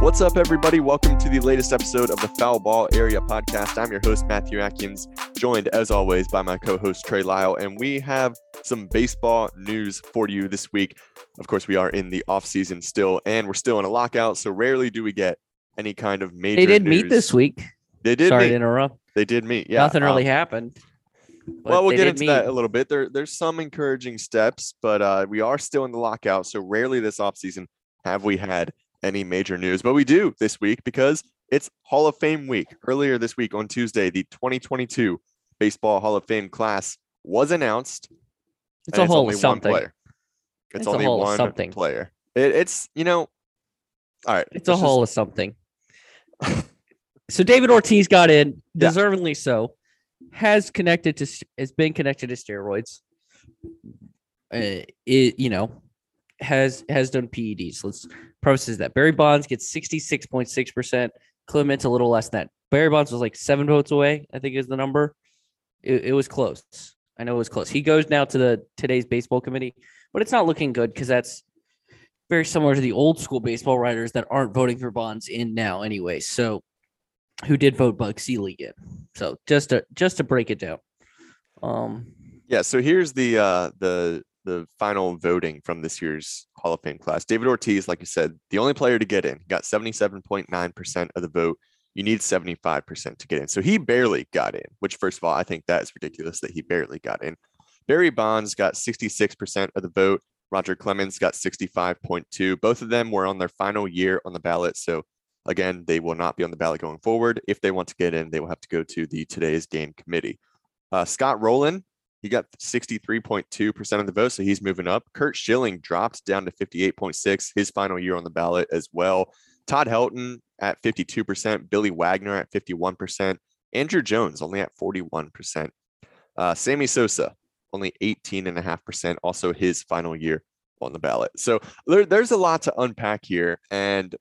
What's up, everybody? Welcome to the latest episode of the Foul Ball Area podcast. I'm your host, Matthew Atkins, joined as always by my co host, Trey Lyle, and we have some baseball news for you this week. Of course, we are in the off season still, and we're still in a lockout, so rarely do we get any kind of major. They did news. meet this week. They did Sorry meet. to interrupt. They did meet. Yeah. Nothing really um, happened. well, we'll get into meet. that a little bit. There, there's some encouraging steps, but uh, we are still in the lockout. So rarely this offseason have we had any major news, but we do this week because it's Hall of Fame week. Earlier this week on Tuesday, the 2022 Baseball Hall of Fame class was announced. It's a whole only something. One player. It's, It's a only whole one something. player. It, it's you know, all right. It's a just- whole of something. so David Ortiz got in, Yeah. deservingly so. Has connected to has been connected to steroids. Uh, it you know has has done PEDs. Let's process that. Barry Bonds gets sixty six point six percent. Clemens a little less than that. Barry Bonds was like seven votes away. I think is the number. It, it was close. I know it was close. He goes now to the today's baseball committee, but it's not looking good because that's very similar to the old school baseball writers that aren't voting for Bonds in now anyway. So who did vote Bud Selig in? So just to just to break it down. Um Yeah, so here's the uh the the final voting from this year's Hall of Fame class. David Ortiz, like you said, the only player to get in, He got 77.9% of the vote. You need 75% to get in. So he barely got in, which first of all, I think that is ridiculous that he barely got in. Barry Bonds got 66% of the vote. Roger Clemens got 65.2. Both of them were on their final year on the ballot. So again, they will not be on the ballot going forward. If they want to get in, they will have to go to the today's game committee. Uh, Scott Rolen, he got 63.2% of the vote, so he's moving up. Curt Schilling dropped down to 58.6, his final year on the ballot as well. Todd Helton at 52%, Billy Wagner at 51%, Andruw Jones only at 41%. Uh, Sammy Sosa only 18.5%, also his final year on the ballot. So there, there's a lot to unpack here, and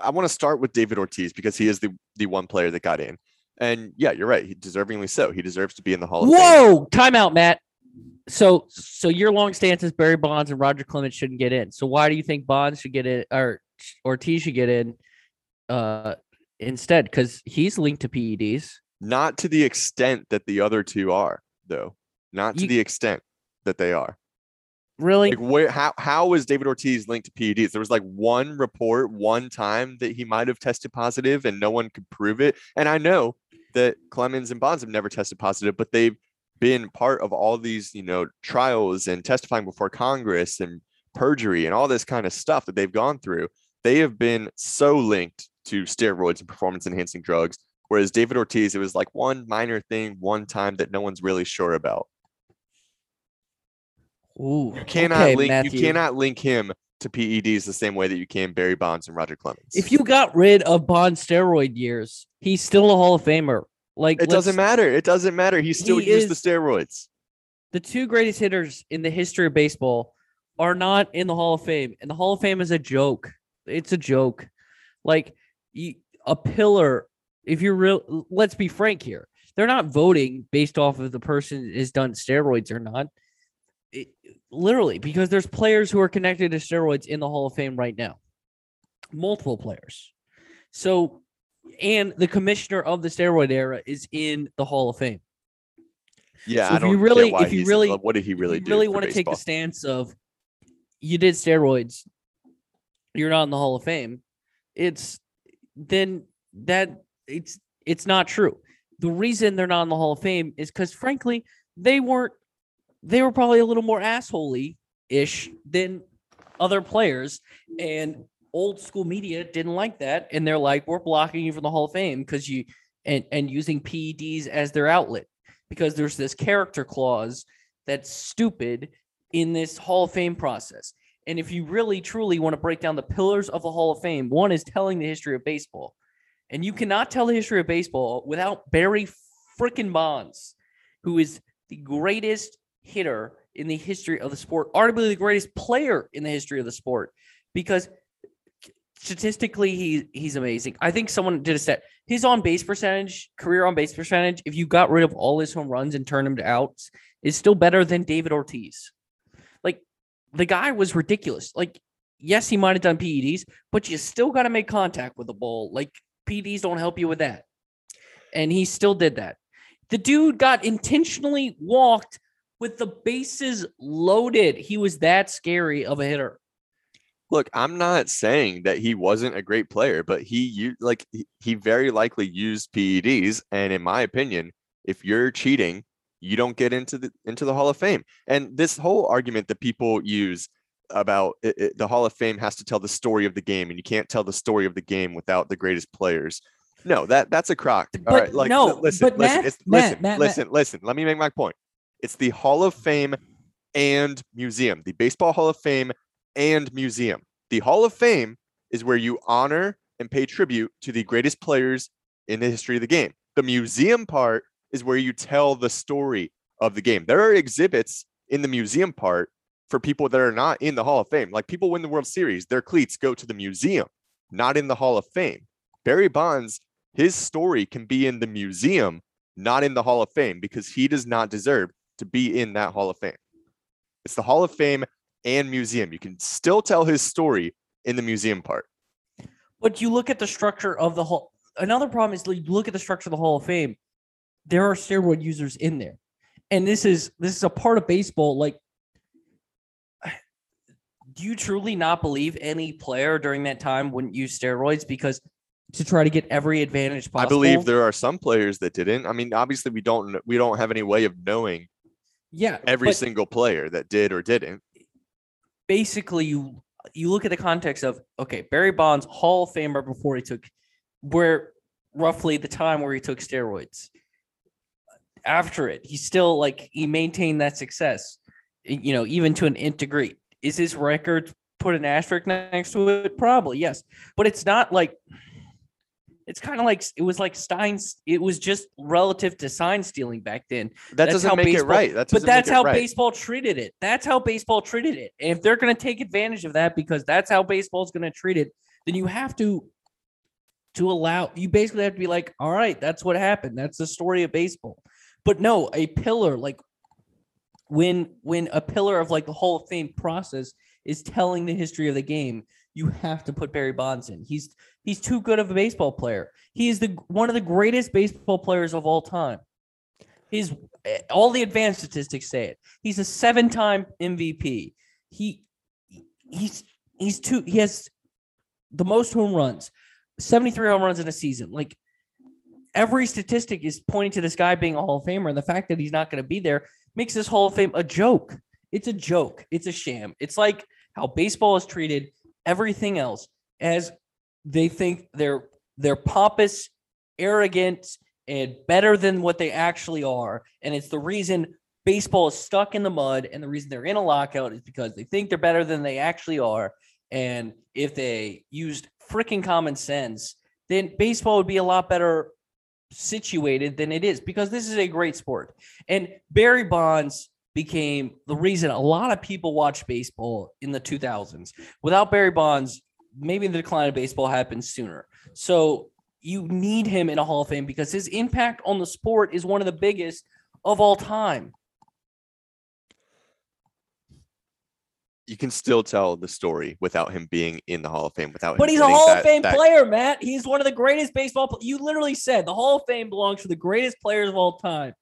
I want to start with David Ortiz because he is the the one player that got in. And yeah, you're right. He deservingly so. He deserves to be in the Hall of Fame. Whoa, timeout, Matt. So so your long stance is Barry Bonds and Roger Clemens shouldn't get in. So why do you think Bonds should get in or Ortiz should get in uh instead? Because he's linked to PEDs. Not to the extent that the other two are, though. Not to You- the extent that they are. Really? Like where how how is David Ortiz linked to PEDs? There was like one report one time that he might have tested positive and no one could prove it. And I know that Clemens and Bonds have never tested positive, but they've been part of all these, you know, trials and testifying before Congress and perjury and all this kind of stuff that they've gone through. They have been so linked to steroids and performance enhancing drugs. Whereas David Ortiz, it was like one minor thing, one time that no one's really sure about. Ooh, You cannot okay, link Matthew. you cannot link him to PEDs the same way that you can Barry Bonds and Roger Clemens. If you got rid of Bond's steroid years, he's still a Hall of Famer. Like it doesn't matter. It doesn't matter. He still He used the steroids. the two greatest hitters in the history of baseball are not in the Hall of Fame, and the Hall of Fame is a joke. It's a joke. Like you, a pillar. If you're real, let's be frank here. They're not voting based off of the person is done steroids or not. It- literally, because there's players who are connected to steroids in the Hall of Fame right now, multiple players. So, and the commissioner of the steroid era is in the Hall of Fame. Yeah, So if you really- if you really- what did he really do? really want to take the stance of you did steroids, you're not in the Hall of Fame, it's then that it's it's not true. The reason they're not in the Hall of Fame is because frankly, they weren't they were probably a little more assholey ish than other players. And old school media didn't like that. And they're like, we're blocking you from the Hall of Fame because you and and using PEDs as their outlet because there's this character clause that's stupid in this Hall of Fame process. And if you really truly want to break down the pillars of the Hall of Fame, one is telling the history of baseball. And you cannot tell the history of baseball without Barry freaking Bonds, who is the greatest hitter in the history of the sport, arguably the greatest player in the history of the sport, because statistically he he's amazing. I think someone did a stat. His on base percentage, career on base percentage, if you got rid of all his home runs and turned him to outs, is still better than David Ortiz. Like the guy was ridiculous. Like yes, he might have done PEDs, but you still got to make contact with the ball. Like PEDs don't help you with that. And he still did that. The dude got intentionally walked with the bases loaded. He was that scary of a hitter. Look, I'm not saying that he wasn't a great player, but he you like he- very likely used PEDs. And in my opinion, if you're cheating, you don't get into the into the Hall of Fame. And this whole argument that people use about it, it- the Hall of Fame has to tell the story of the game, and you can't tell the story of the game without the greatest players. No, that that's a crock. All But right, like no, listen, but listen, Matt- it's, Matt, listen, Matt, Matt. listen, listen. Let me make my point. It's the Hall of Fame and museum, the Baseball Hall of Fame and museum. The Hall of Fame is where you honor and pay tribute to the greatest players in the history of the game. The museum part is where you tell the story of the game. There are exhibits in the museum part for people that are not in the Hall of Fame. Like people win the World Series, their cleats go to the museum, not in the Hall of Fame. Barry Bonds, his story can be in the museum, not in the Hall of Fame, because he does not deserve to be in that Hall of Fame. It's the Hall of Fame and museum. You can still tell his story in the museum part. But you look at the structure of the whole. Another problem is you look at the structure of the Hall of Fame. There are steroid users in there, and this is this is a part of baseball. Like, do you truly not believe any player during that time wouldn't use steroids because to try to get every advantage possible? I believe there are some players that didn't. I mean, obviously we don't we don't have any way of knowing yeah, every single player that did or didn't. basically you you look at the context of okay, Barry Bonds, Hall of Famer before he took where roughly the time where he took steroids. After it, he still like he maintained that success, you know, even to an integrate. Is his record put an asterisk next to it? Probably yes, but it's not like it's kind of like it was like Stein's. It was just relative to sign stealing back then. That That's doesn't how make it right. That But that's how right. baseball treated it. That's how baseball treated it. And if they're going to take advantage of that because that's how baseball is going to treat it, then you have to to allow you basically have to be like, all right, that's what happened. That's the story of baseball. But no, a pillar like when when a pillar of like the Hall of Fame process is telling the history of the game, you have to put Barry Bonds in. He's he's too good of a baseball player. He is the one of the greatest baseball players of all time. His eh, all the advanced statistics say it. He's a seven-time MVP. He he's he's two he has the most home runs, 73 home runs in a season. Like every statistic is pointing to this guy being a Hall of Famer, and the fact that he's not going to be there makes this Hall of Fame a joke. It's a joke. It's a sham. It's like how baseball is treated everything else as they think they're they're pompous, arrogant, and better than what they actually are. And it's the reason baseball is stuck in the mud, and the reason they're in a lockout is because they think they're better than they actually are. And if they used freaking common sense, then baseball would be a lot better situated than it is because this is a great sport. And Barry Bonds became the reason a lot of people watched baseball in the 2000s. Without Barry Bonds, maybe the decline of baseball happens sooner. So you need him in a Hall of Fame because his impact on the sport is one of the biggest of all time. You can still tell the story without him being in the Hall of Fame. Without, But he's a Hall that- of Fame that- player, Matt. He's one of the greatest baseball. You literally said the Hall of Fame belongs to the greatest players of all time.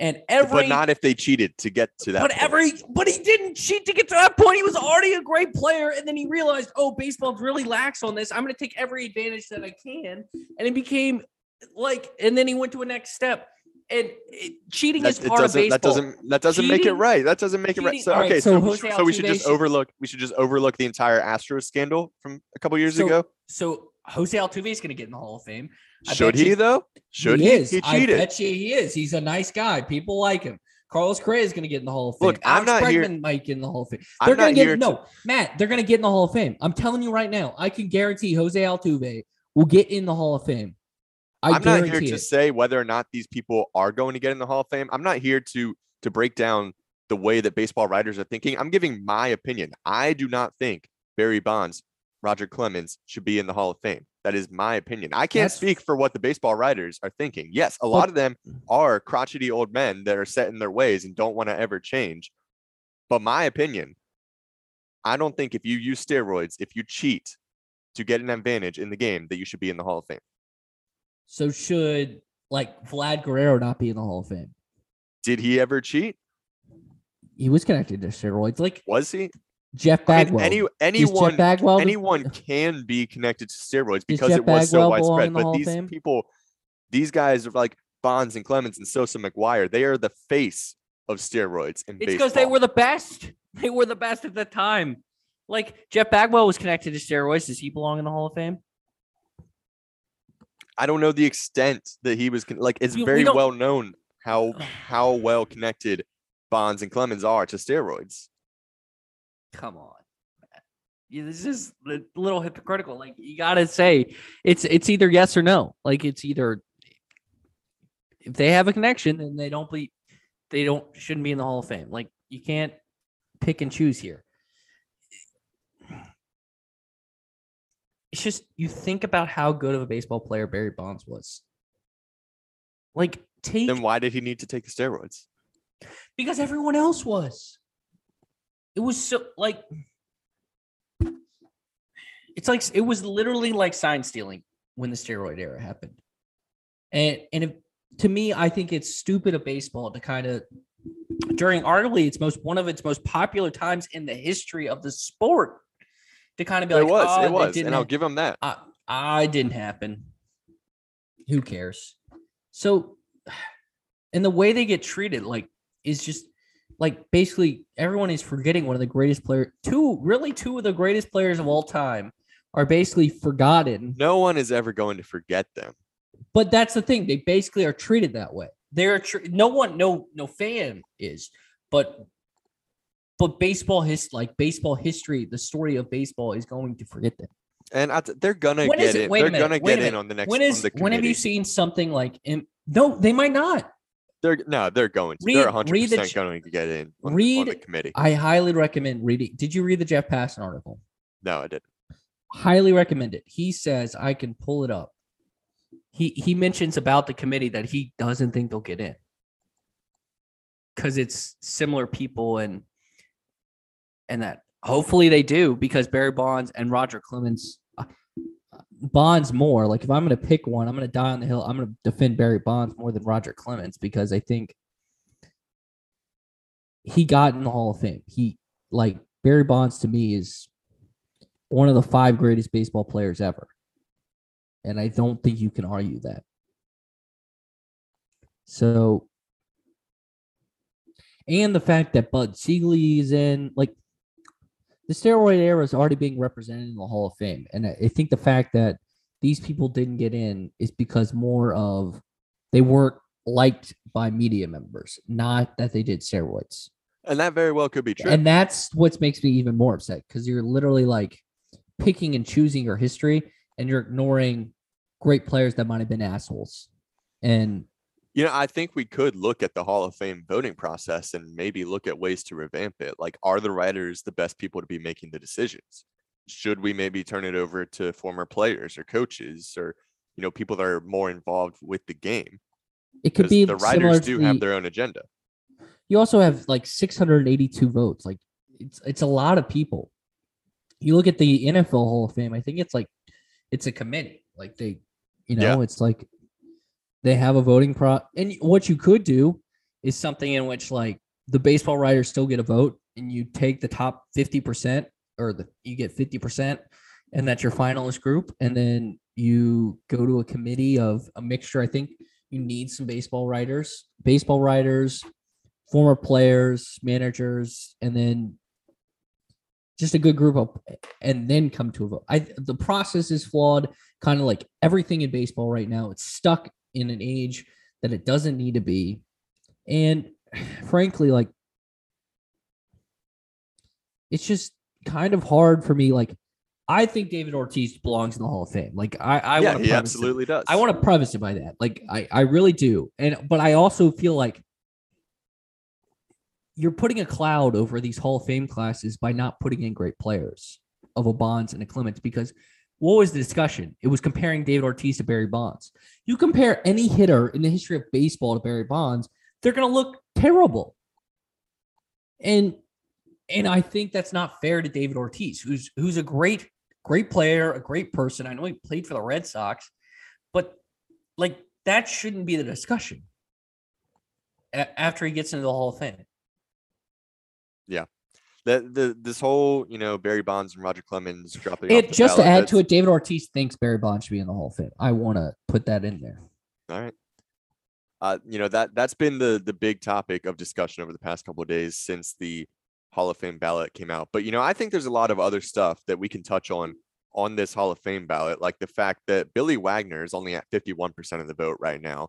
And every but not if they cheated to get to that. but point. every but he didn't cheat to get to that point. He was already a great player, and then he realized, oh, baseball's really lax on this. I'm going to take every advantage that I can, and it became like, and then he went to a next step. And it, cheating That, is part of baseball. That doesn't. That doesn't make it right. That doesn't make it right. So right, okay. so So, Jose so we should just overlook. We should just overlook the entire Astros scandal from a couple years So, ago. So Jose Altuve is going to get in the Hall of Fame. I Should he you- though? Should he? is. He I bet you he is. He's a nice guy. People like him. Carlos Correa is going to get in the Hall of Fame. Look, I'm Alex not here- Bregman might get in the Hall of Fame. They're going to here get to- no, Matt. They're going to get in the Hall of Fame. I'm telling you right now. I can guarantee Jose Altuve will get in the Hall of Fame. I I'm not here to it. say whether or not these people are going to get in the Hall of Fame. I'm not here to to break down the way that baseball writers are thinking. I'm giving my opinion. I do not think Barry Bonds, Roger Clemens should be in the Hall of Fame. That is my opinion. I can't That's- speak for what the baseball writers are thinking. Yes, a lot of them are crotchety old men that are set in their ways and don't want to ever change. But my opinion, I don't think if you use steroids, if you cheat to get an advantage in the game, that you should be in the Hall of Fame. So should like Vlad Guerrero not be in the Hall of Fame? Did he ever cheat? He was connected to steroids, like Was he? Jeff I Bagwell. mean, any anyone Jeff Bagwell the- anyone can be connected to steroids because it was so Bagwell belong widespread. the But these Fame? people, these guys are like Bonds and Clemens and Sosa McGwire. They are the face of steroids in It's because they were the best. They were the best at the time. Like Jeff Bagwell was connected to steroids. Does he belong in the Hall of Fame? I don't know the extent that he was con- like. It's We- we very don't- well known how how well connected Bonds and Clemens are to steroids. Come on. Yeah, this is a little hypocritical. Like you gotta say it's it's either yes or no. Like it's either if they have a connection, then they don't be they don't shouldn't be in the Hall of Fame. Like you can't pick and choose here. It's just you think about how good of a baseball player Barry Bonds was. Like take Then why did he need to take the steroids? because everyone else was. It was so like it's like it was literally like sign stealing when the steroid era happened. And and if, to me, I think it's stupid of baseball to kind of during arguably its most one of its most popular times in the history of the sport to kind of be It like, was, "Oh, it ah, was, didn't and I'll give them that. I, I didn't happen. Who cares? So, and the way they get treated, like, is just like basically everyone is forgetting one of the greatest players. Two, really, two of the greatest players of all time are basically forgotten. No one is ever going to forget them. But that's the thing; they basically are treated that way. They're tr- no one, no, no fan is, but but baseball his like baseball history, the story of baseball is going to forget them. And I t- they're gonna When get it? They're minute, gonna get in on the next. when is the when have you seen something like? In, no, they might not. They're no, they're going to. Read- they're 100 read the going to get in on, on read- the committee. I highly recommend reading. Did you read the Jeff Passan article? No, I didn't. Highly recommend it. He says I can pull it up. He he mentions about the committee that he doesn't think they'll get in because it's similar people and and that hopefully they do because Barry Bonds and Roger Clemens Bonds more. Like if I'm going to pick one, I'm going to die on the hill. I'm going to defend Barry Bonds more than Roger Clemens because I think he got in the Hall of Fame. He like Barry Bonds to me is one of the five greatest baseball players ever. And I don't think you can argue that. So and the fact that Bud Selig is in like the steroid era is already being represented in the Hall of Fame. And I I think the fact that these people didn't get in is because more of they weren't liked by media members, not that they did steroids. And that very well could be true. And that's what makes me even more upset because you're literally like picking and choosing your history and you're ignoring great players that might have been assholes. And you know, I think we could look at the Hall of Fame voting process and maybe look at ways to revamp it. Like, are the writers the best people to be making the decisions? Should we maybe turn it over to former players or coaches or you know people that are more involved with the game? it could be the writers do the- have their own agenda. you also have like 682 votes. Like it's it's a lot of people. You look at the NFL Hall of Fame, I think it's like it's a committee. Like they, you know, Yeah. it's like they have a voting pro and what you could do is something in which like the baseball writers still get a vote and you take the top 50% or the you get 50% and that's your finalist group and then you go to a committee of a mixture. I think you need some baseball writers baseball writers former players managers and then just a good group of and then come to a vote. I the process is flawed kind of like everything in baseball right now it's stuck in an age that it doesn't need to be and frankly, like it's just kind of hard for me. Like, I think David Ortiz belongs in the Hall of Fame. Like, I, I yeah, want he to absolutely does. I want to preface it by that. Like, I, I really do. And but I also feel like you're putting a cloud over these Hall of Fame classes by not putting in great players of a Bonds and a Clemens because what was the discussion? It was comparing David Ortiz to Barry Bonds. You compare any hitter in the history of baseball to Barry Bonds, they're going to look terrible. And and I think that's not fair to David Ortiz, who's who's a great great player, a great person. I know he played for the Red Sox, but like that shouldn't be the discussion a- after he gets into the Hall of Fame. That the this whole you know Barry Bonds and Roger Clemens dropping. It just to add to it, David Ortiz thinks Barry Bonds should be in the Hall of Fame. I want to put that in there. All right. Uh, you know that that's been the the big topic of discussion over the past couple of days since the Hall of Fame ballot came out. But you know, I think there's a lot of other stuff that we can touch on on this Hall of Fame ballot, like the fact that Billy Wagner is only at 51% of the vote right now.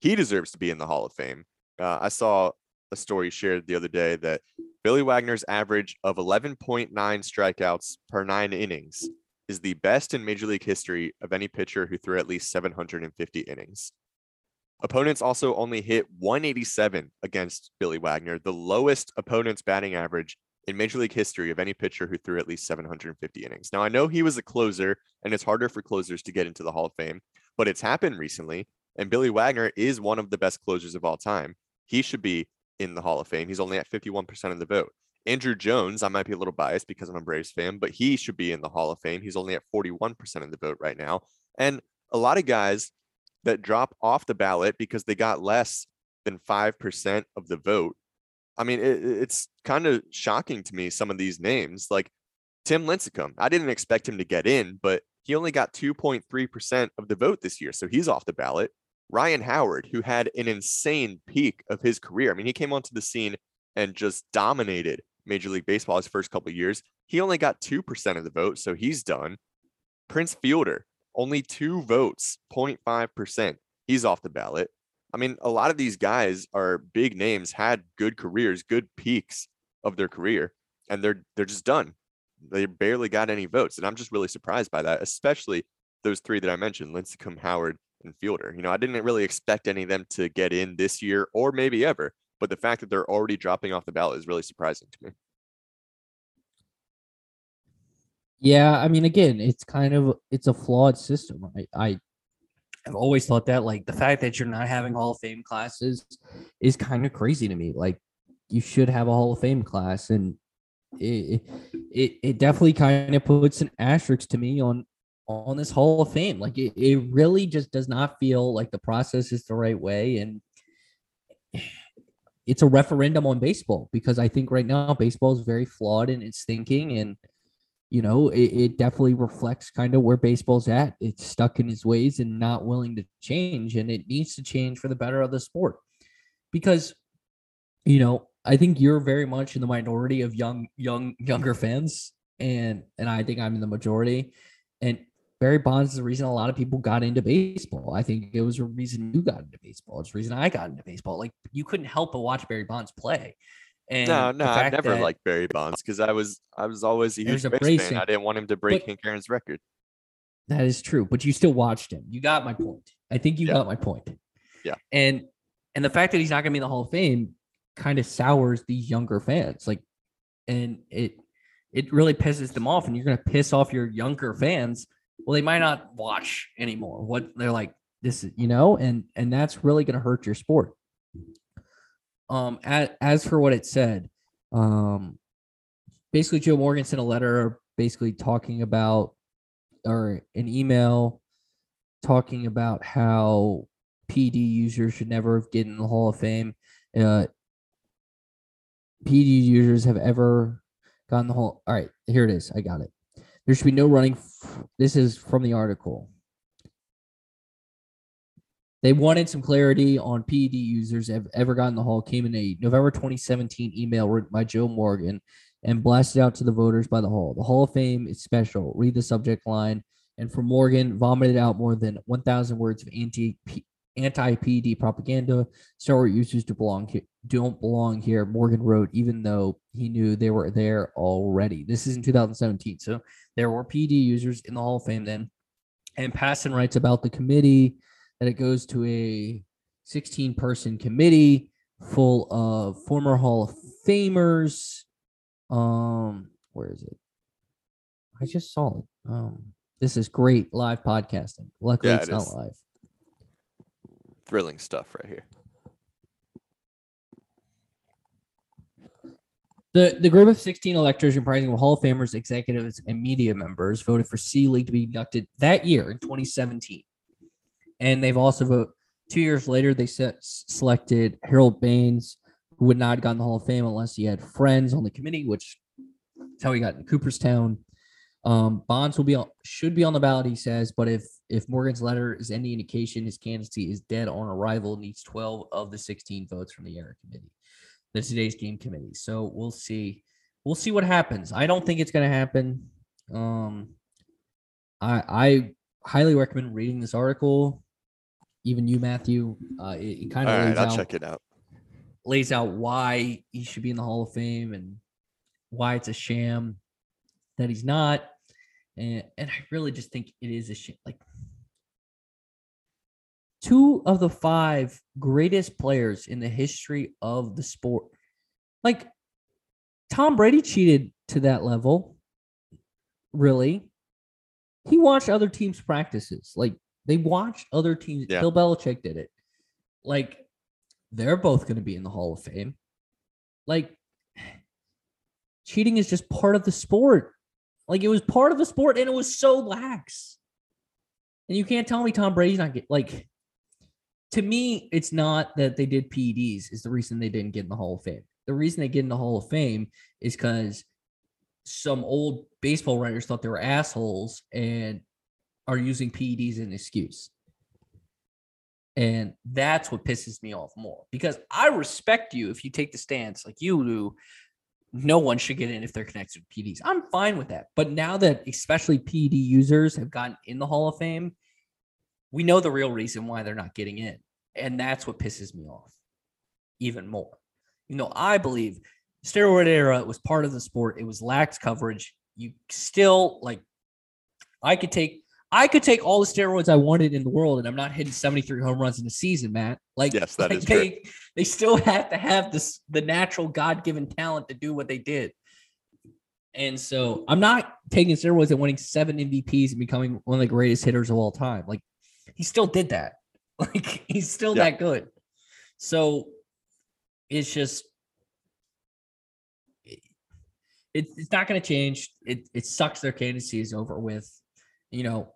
He deserves to be in the Hall of Fame. Uh, I saw a story shared the other day that Billy Wagner's average of 11.9 strikeouts per nine innings is the best in Major League history of any pitcher who threw at least 750 innings. Opponents also only hit 187 against Billy Wagner, the lowest opponent's batting average in Major League history of any pitcher who threw at least 750 innings. Now, I know he was a closer, and it's harder for closers to get into the Hall of Fame, but it's happened recently, and Billy Wagner is one of the best closers of all time. He should be in the Hall of Fame. He's only at 51% of the vote. Andruw Jones, I might be a little biased because I'm a Braves fan, but he should be in the Hall of Fame. He's only at 41% of the vote right now. And a lot of guys that drop off the ballot because they got less than 5% of the vote. I mean, it, it's kind of shocking to me, some of these names. Like Tim Lincecum, I didn't expect him to get in, but he only got 2.3% of the vote this year. So he's off the ballot. Ryan Howard, who had an insane peak of his career. I mean, he came onto the scene and just dominated Major League Baseball his first couple years. He only got 2% of the vote, so he's done. Prince Fielder, only two votes, 0.5%. He's off the ballot. I mean, a lot of these guys are big names, had good careers, good peaks of their career, and they're they're just done. They barely got any votes. And I'm just really surprised by that, especially those three that I mentioned, Lincecum, Howard, and Fielder. You know, I didn't really expect any of them to get in this year or maybe ever, but the fact that they're already dropping off the ballot is really surprising to me. Yeah, I mean, again, it's kind of it's a flawed system. I, I I've always thought that like the fact that you're not having Hall of Fame classes is kind of crazy to me. Like you should have a Hall of Fame class, and it it, it definitely kind of puts an asterisk to me on on this Hall of Fame. Like it, it really just does not feel like the process is the right way, and it's a referendum on baseball because I think right now baseball is very flawed in its thinking and you know, it, it, definitely reflects kind of where baseball's at. It's stuck in its ways and not willing to change, and it needs to change for the better of the sport. Because, you know, I think you're very much in the minority of young, young, younger fans, and and I think I'm in the majority. And Barry Bonds is the reason a lot of people got into baseball. I think it was a reason you got into baseball. It's the reason I got into baseball. Like you couldn't help but watch Barry Bonds play. And no, no, I've never liked Barry Bonds because I was I was always a huge a Braves Braves fan. fan. I didn't want him to break But- Hank Aaron's record. That is true, but you still watched him. You got my point. I think you Yeah. got my point. Yeah. And and the fact that he's not going to be in the Hall of Fame kind of sours these younger fans. Like, and it it really pisses them off, and you're going to piss off your younger fans. Well, they might not watch anymore. What they're like, this is you know, and and that's really going to hurt your sport. Um, as, as for what it said, um, basically Joe Morgan sent a letter basically talking about or an email talking about how PD users should never get in the Hall of Fame. Uh, PD users have ever gotten the whole. All right, here it is. I got it. There should be no running. F- this is from the article. They wanted some clarity on PED users have ever gotten the Hall. Came in a November 2017 email written by Joe Morgan and blasted out to the voters by the Hall. The Hall of Fame is special. Read the subject line. And for Morgan, vomited out more than 1,000 words of anti anti-PED propaganda. Steroid users do belong here, don't belong here. Morgan wrote, even though he knew they were there already. This is in 2017, so there were PED users in the Hall of Fame then. And Passan writes about the committee that it goes to a 16 person committee full of former Hall of Famers. Um, where is it? I just saw it. Um, this is great live podcasting. Luckily, Yeah, it's it not live. Thrilling stuff right here. The the group of 16 electors comprising of Hall of Famers, executives, and media members voted for Selig to be inducted that year in 2017. And they've also voted two years later, they set, selected Harold Baines, who would not have gotten the Hall of Fame unless he had friends on the committee, which is how he got in Cooperstown. Um, Bonds will be on, should be on the ballot, he says, but if if Morgan's letter is any indication, his candidacy is dead on arrival. Needs 12 of the 16 votes from the era committee the today's game committee. So we'll see. We'll see what happens. I don't think it's going to happen. Um, I I highly recommend reading this article. Even you, Matthew. Uh, it, it kind of right, lays I'll out check it out. lays out why he should be in the Hall of Fame and why it's a sham that he's not. And and I really just think it is a shame. Like two of the five greatest players in the history of the sport. Like Tom Brady cheated to that level. Really? He watched other teams' practices. Like they watched other teams. Yeah. Bill Belichick did it. Like they're both going to be in the Hall of Fame. Like cheating is just part of the sport. Like it was part of the sport and it was so lax. And you can't tell me Tom Brady's not get like to me, it's not that they did PEDs is the reason they didn't get in the Hall of Fame. The reason they get in the Hall of Fame is because some old baseball writers thought they were assholes and are using PEDs as an excuse. And that's what pisses me off more because I respect you if you take the stance like you do. No one should get in if they're connected to PEDs. I'm fine with that. But now that especially PED users have gotten in the Hall of Fame, we know the real reason why they're not getting in. And that's what pisses me off even more. You know, I believe steroid era was part of the sport. It was lax coverage. You still like I could take I could take all the steroids I wanted in the world and I'm not hitting 73 home runs in a season, Matt. Like Yes, that like is true. they they still have to have this the natural God-given talent to do what they did. And so I'm not taking steroids and winning seven MVPs and becoming one of the greatest hitters of all time. Like he still did that. Like he's still Yeah. that good. So it's just it, it's not going to change. It it sucks. Their candidacy is over with. You know,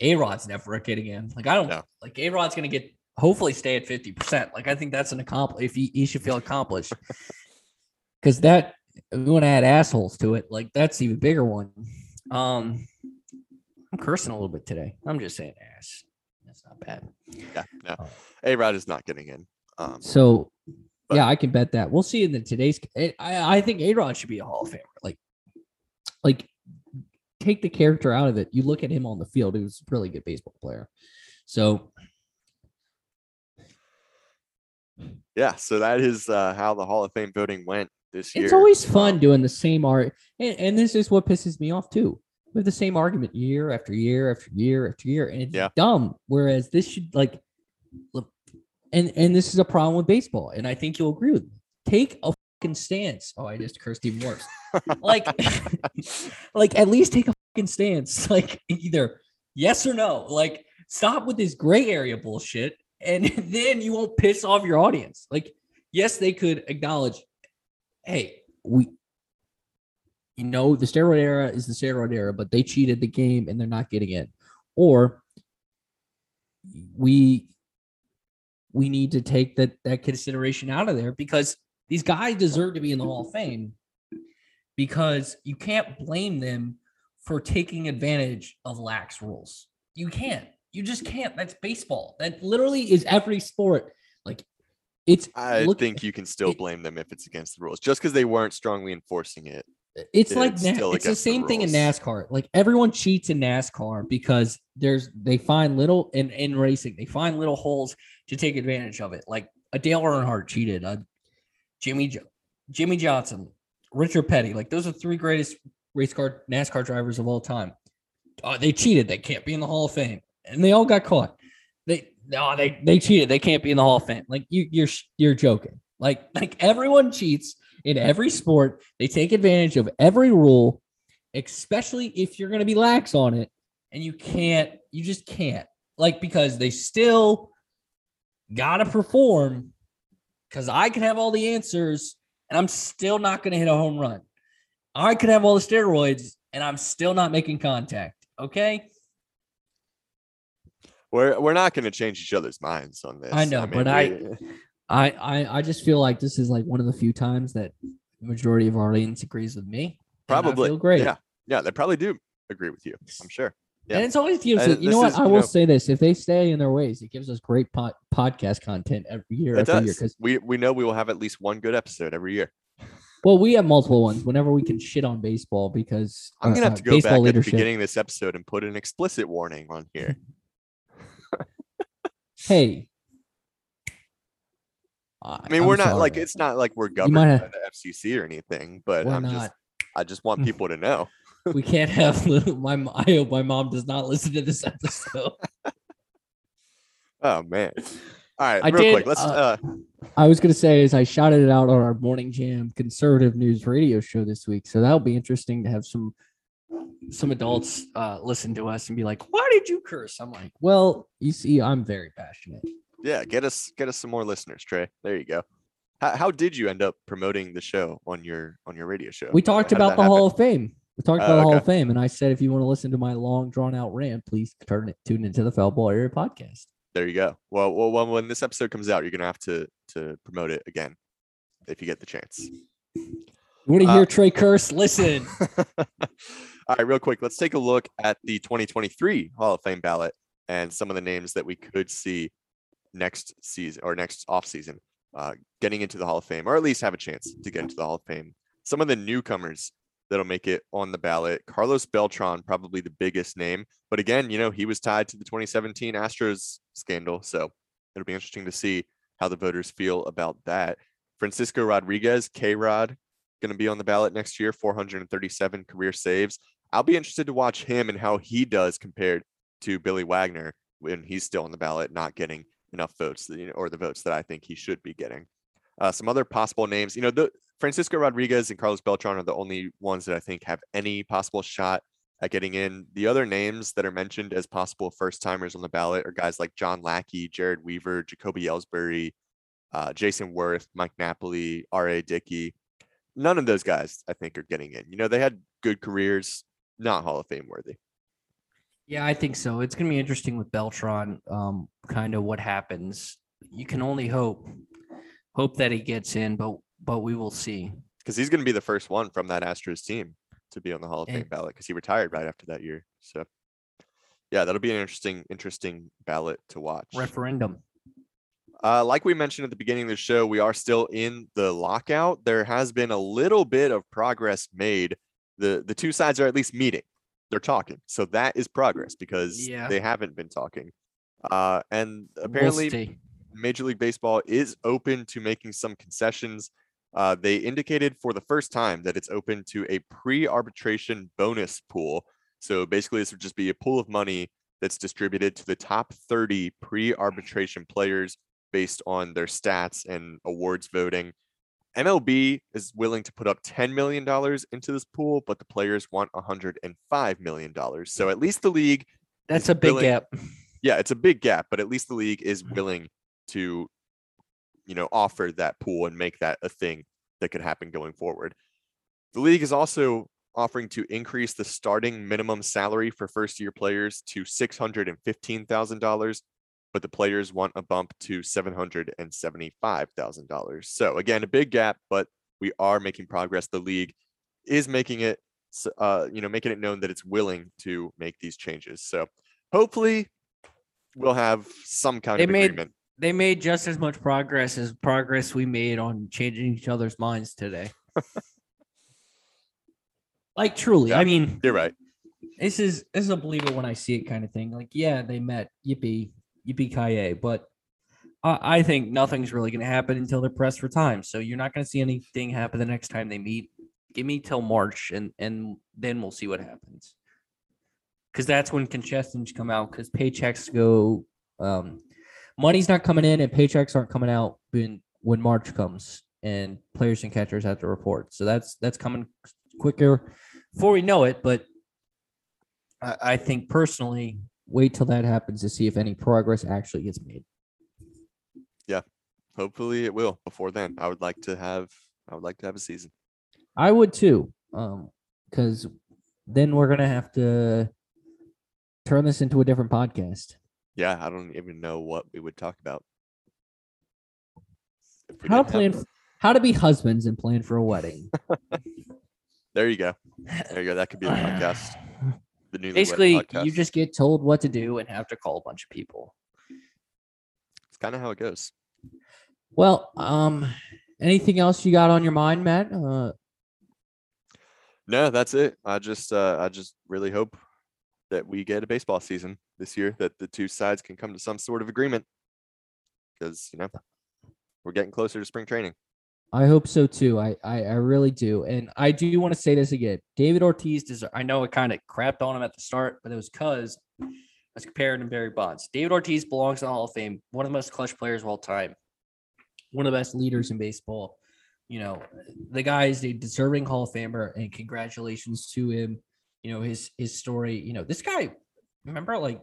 A Rod's never getting in. Like I don't No. like A Rod's going to get hopefully stay at fifty percent. Like I think that's an accomplish. If he, he should feel accomplished, because that we want to add assholes to it. Like that's even bigger one. Um, I'm cursing a little bit today. I'm just saying ass. That's not bad. Yeah, no. Oh. A Rod is not getting in. Um, So, But- yeah, I can bet that. We'll see in the today's. I I think A Rod should be a Hall of Famer. Like, like take the character out of it. You look at him on the field; he was a really good baseball player. So, yeah, so that is uh, how the Hall of Fame voting went this year. it's always fun doing the same art, and, and this is what pisses me off too. We have the same argument year after year after year after year, and it's Yeah. dumb. Whereas this should like, look, and and this is a problem with baseball, and I think you'll agree with me. Take a stance. Oh, I just cursed even worse. like, like at least take a fucking stance. Like either yes or no. Like stop with this gray area bullshit, and then you won't piss off your audience. Like yes, they could acknowledge, hey, we. You know, the steroid era is the steroid era, but they cheated the game and they're not getting in. Or we we need to take that that consideration out of there because these guys deserve to be in the Hall of Fame because you can't blame them for taking advantage of lax rules. You can't. You just can't. That's baseball. That literally is every sport. Like it's I look- think you can still it- blame them if it's against the rules, just because they weren't strongly enforcing it. It's like It's Na- still it's the against the same thing in. NASCAR. Like everyone cheats in NASCAR because there's they find little in in racing they find little holes to take advantage of it. Like a Dale Earnhardt cheated, a Jimmy Jo- Jimmie Johnson, Richard Petty. Like those are three greatest race car NASCAR drivers of all time. Uh, they cheated. They can't be in the Hall of Fame, and they all got caught. They no, they they cheated. They can't be in the Hall of Fame. Like you, you're you're joking. Like like everyone cheats in every sport. They take advantage of every rule, especially if you're going to be lax on it, and you can't. You just can't. Like because they still gotta perform. Because I can have all the answers, and I'm still not going to hit a home run. I could have all the steroids, and I'm still not making contact. Okay. We're we're not going to change each other's minds on this. I know, but I- I, I I just feel like this is like one of the few times that the majority of our audience agrees with me. I probably great. Yeah, yeah, they probably do agree with you. I'm sure. Yeah. And it's always gives it. You know what? is, I you will know- say this: if they stay in their ways, it gives us great pod, podcast content every year It after year. Because We we know we will have at least one good episode every year. well, we have multiple ones whenever we can shit on baseball because I'm gonna uh, have to uh, go baseball back at the beginning of this episode and put an explicit warning on here. Hey, I mean, we're not like it's not like we're governed might by the FCC or anything, but I'm not. just I just want people to know. We can't have little, my. I hope my mom does not listen to this episode. Oh man. All right, I real did, quick. Let's uh, uh, I was gonna say is I shouted it out on our morning jam conservative news radio show this week, so that'll be interesting to have some some adults uh, listen to us and be like, "Why did you curse?" I'm like, "Well, you see, I'm very passionate." yeah, get us get us some more listeners, Trey. There you go. How, how did you end up promoting the show on your on your radio show? We talked about the happen? Hall of Fame. We talked Oh, about the Hall of Fame, and I said if you want to listen to my long drawn out rant, please turn it tune into the Foul Ball Area podcast. There you go. Well, well, when, when this episode comes out, you're gonna have to to promote it again if you get the chance. You want to Uh, hear Trey curse? Listen. All right, real quick, let's take a look at the 2023 Hall of Fame ballot and some of the names that we could see next season or next off season uh, getting into the Hall of Fame, or at least have a chance to get into the Hall of Fame. Some of the newcomers that'll make it on the ballot. Carlos Beltran, probably the biggest name, but again, you know, he was tied to the 2017 Astros scandal, so it'll be interesting to see how the voters feel about that. Francisco Rodriguez, K Rod, going to be on the ballot next year, 437 career saves. I'll be interested to watch him and how he does compared to Billy Wagner when he's still on the ballot, not getting enough votes, or the votes that I think he should be getting. Uh, some other possible names, you know, the Francisco Rodriguez and Carlos Beltran are the only ones that I think have any possible shot at getting in. The other names that are mentioned as possible first timers on the ballot are guys like John Lackey, Jered Weaver, Jacoby Ellsbury, uh, Jayson Werth, Mike Napoli, R.A. Dickey. None of those guys, I think, are getting in. You know, they had good careers, not Hall of Fame worthy. Yeah, I think so. It's gonna be interesting with Beltran. Um, kind of what happens. You can only hope, hope that he gets in, but but we will see. because he's going to be the first one from that Astros team to be on the Hall of Fame And- ballot because he retired right after that year. So, yeah, that'll be an interesting, interesting ballot to watch. Referendum. Uh, like we mentioned at the beginning of the show, we are still in the lockout. There has been a little bit of progress made. the The two sides are at least meeting. They're talking, so that is progress because Yeah. they haven't been talking. Uh, and We'll apparently. Major League Baseball is open to making some concessions. Uh, they indicated for the first time that it's open to a pre-arbitration bonus pool. So basically, this would just be a pool of money that's distributed to the top 30 pre-arbitration players based on their stats and awards voting. MLB is willing to put up $10 million into this pool, but the players want $105 million. So at least the league That's a big willing- gap. yeah, it's a big gap, but at least the league is willing to, you know, offer that pool and make that a thing that could happen going forward. The league is also offering to increase the starting minimum salary for first year players to $615,000, but the players want a bump to $775,000. So again, a big gap, but we are making progress. The league is making it, uh, you know, making it known that it's willing to make these changes. So hopefully we'll have some kind They of made- agreement. They made just as much progress as progress we made on changing each other's minds today. Like truly, Yeah. I mean, You're right. this is this is a believe it when I see it kind of thing. Like, yeah, they met, yippee, yippee ki but I, I think nothing's really going to happen until they're pressed for time. So you're not going to see anything happen the next time they meet. Give me till March, and and then we'll see what happens. Because that's when concessions come out. Because paychecks go, um, money's not coming in, and paychecks aren't coming out when when March comes, and players and catchers have to report. So that's that's coming quicker before we know it. But I, I think personally, wait till that happens to see if any progress actually gets made. Yeah, hopefully it will before then. I would like to have I would like to have a season. I would too, um, because then we're gonna have to turn this into a different podcast. Yeah, I don't even know what we would talk about. How to plan, have- how to be husbands and plan for a wedding. There you go. There you go. That could be the podcast. The new Basically, podcast. you just get told what to do and have to call a bunch of people. it's kind of how it goes. Well, um, anything else you got on your mind, Matt? Uh, No, that's it. I just uh I just really hope that we get a baseball season this year, that the two sides can come to some sort of agreement. Because, you know, we're getting closer to spring training. I hope so too. I, I I really do, and I do want to say this again. David Ortiz deserves. I know it kind of crapped on him at the start, but it was because comparing him to Barry Bonds. David Ortiz belongs in the Hall of Fame. One of the most clutch players of all time. One of the best leaders in baseball. You know, the guy is a deserving Hall of Famer, and congratulations to him. You know his his story. You know this guy. Remember, like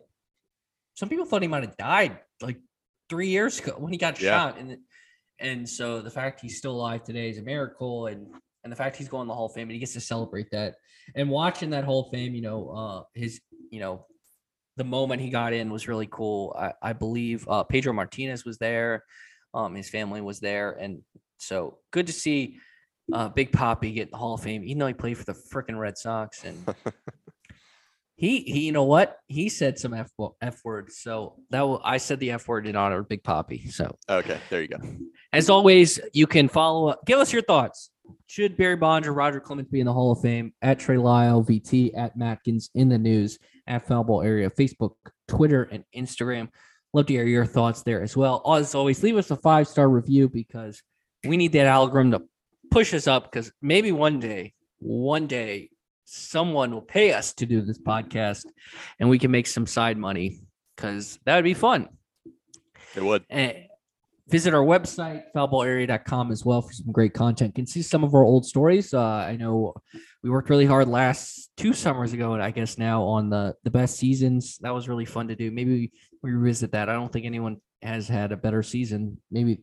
some people thought he might have died like three years ago when he got Yeah. shot, and and so the fact he's still alive today is a miracle, and and the fact he's going to the Hall of Fame and he gets to celebrate that. And watching that Hall of Fame, you know, uh, his, you know, the moment he got in was really cool. I, I believe uh, Pedro Martinez was there, um, his family was there, and so good to see uh, Big Papi get the Hall of Fame, even though he played for the freaking Red Sox. And he, he, you know what? He said some f f words, so that will, I said the f word in honor of Big Papi. So Okay, there you go. as always, you can follow up. Give us your thoughts. Should Barry Bonds or Roger Clemens be in the Hall of Fame? At Trey Lyle, VT, at Matkins in the news, at Foul Ball Area, Facebook, Twitter, and Instagram. Love to hear your thoughts there as well. As always, leave us a five star review because we need that algorithm to push us up. Because maybe one day, one day, someone will pay us to do this podcast, and we can make some side money. Because that would be fun. It would. And visit our website, foulballarea.com as well for some great content. You can see some of our old stories. Uh, I know we worked really hard last two summers ago, and I guess now on the the best seasons. That was really fun to do. Maybe we, we revisit that. I don't think anyone has had a better season. Maybe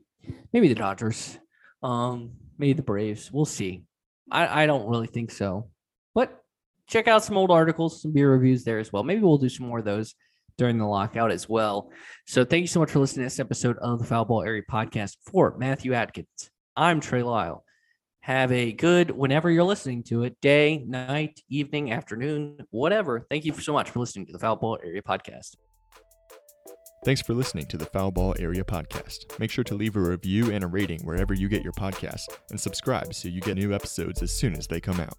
maybe the Dodgers. Um, maybe the Braves. We'll see. I, I don't really think so. But check out some old articles, some beer reviews there as well. Maybe we'll do some more of those during the lockout as well. So thank you so much for listening to this episode of the Foul Ball Area Podcast for Matthew Atkins. I'm Trey Lyle. Have a good whenever you're listening to it, day, night, evening, afternoon, whatever. Thank you so much for listening to the Foul Ball Area Podcast. Thanks for listening to the Foul Ball Area Podcast. Make sure to leave a review and a rating wherever you get your podcasts and subscribe so you get new episodes as soon as they come out.